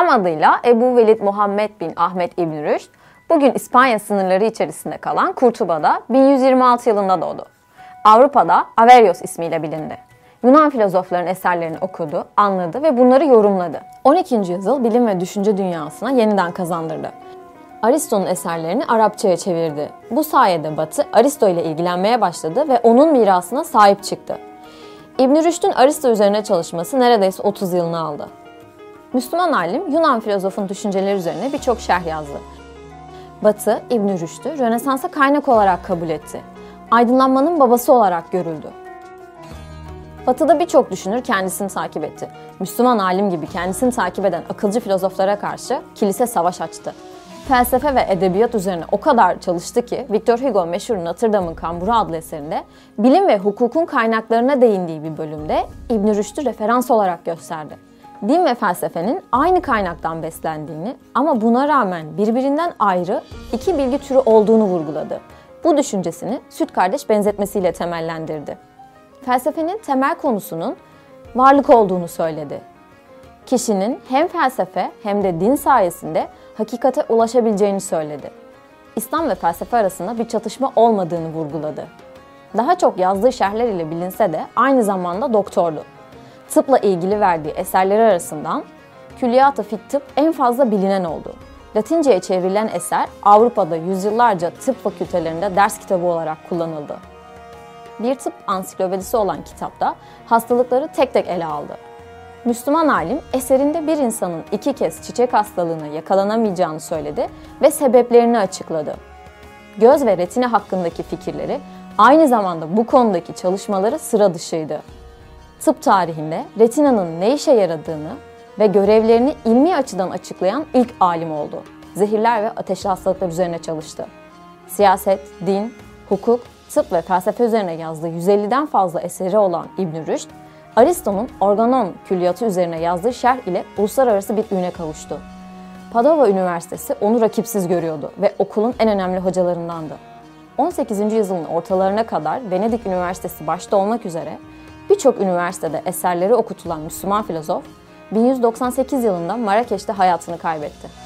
adıyla Ebu Velid Muhammed bin Ahmet İbn Rüşd, bugün İspanya sınırları içerisinde kalan Kurtuba'da 1126 yılında doğdu. Avrupa'da Averios ismiyle bilindi. Yunan filozofların eserlerini okudu, anladı ve bunları yorumladı. 12. yüzyıl bilim ve düşünce dünyasına yeniden kazandırdı. Aristo'nun eserlerini Arapçaya çevirdi. Bu sayede Batı Aristo ile ilgilenmeye başladı ve onun mirasına sahip çıktı. İbn Rüşd'ün Aristo üzerine çalışması neredeyse 30 yılını aldı. Müslüman alim Yunan filozofun düşünceleri üzerine birçok şerh yazdı. Batı İbn Rüşd'ü Rönesans'a kaynak olarak kabul etti. Aydınlanmanın babası olarak görüldü. Batı'da birçok düşünür kendisini takip etti. Müslüman alim gibi kendisini takip eden akılcı filozoflara karşı kilise savaş açtı. Felsefe ve edebiyat üzerine o kadar çalıştı ki Victor Hugo meşhur Notre Dame'ın Kamburu adlı eserinde bilim ve hukukun kaynaklarına değindiği bir bölümde İbn Rüşd'ü referans olarak gösterdi. Din ve felsefenin aynı kaynaktan beslendiğini ama buna rağmen birbirinden ayrı iki bilgi türü olduğunu vurguladı. Bu düşüncesini süt kardeş benzetmesiyle temellendirdi. Felsefenin temel konusunun varlık olduğunu söyledi. Kişinin hem felsefe hem de din sayesinde hakikate ulaşabileceğini söyledi. İslam ve felsefe arasında bir çatışma olmadığını vurguladı. Daha çok yazdığı şerhler ile bilinse de aynı zamanda doktordu. Tıpla ilgili verdiği eserleri arasından Külliyat-ı Fit Tıp en fazla bilinen oldu. Latince'ye çevrilen eser Avrupa'da yüzyıllarca tıp fakültelerinde ders kitabı olarak kullanıldı. Bir tıp ansiklopedisi olan kitapta hastalıkları tek tek ele aldı. Müslüman alim eserinde bir insanın iki kez çiçek hastalığına yakalanamayacağını söyledi ve sebeplerini açıkladı. Göz ve retina hakkındaki fikirleri aynı zamanda bu konudaki çalışmaları sıra dışıydı. Tıp tarihinde retinanın ne işe yaradığını ve görevlerini ilmi açıdan açıklayan ilk alim oldu. Zehirler ve ateşli hastalıklar üzerine çalıştı. Siyaset, din, hukuk, tıp ve felsefe üzerine yazdığı 150'den fazla eseri olan İbn Rüşd, Aristo'nun Organon külliyatı üzerine yazdığı şerh ile uluslararası bir üne kavuştu. Padova Üniversitesi onu rakipsiz görüyordu ve okulun en önemli hocalarındandı. 18. yüzyılın ortalarına kadar Venedik Üniversitesi başta olmak üzere birçok üniversitede eserleri okutulan Müslüman filozof 1198 yılında Marrakeş'te hayatını kaybetti.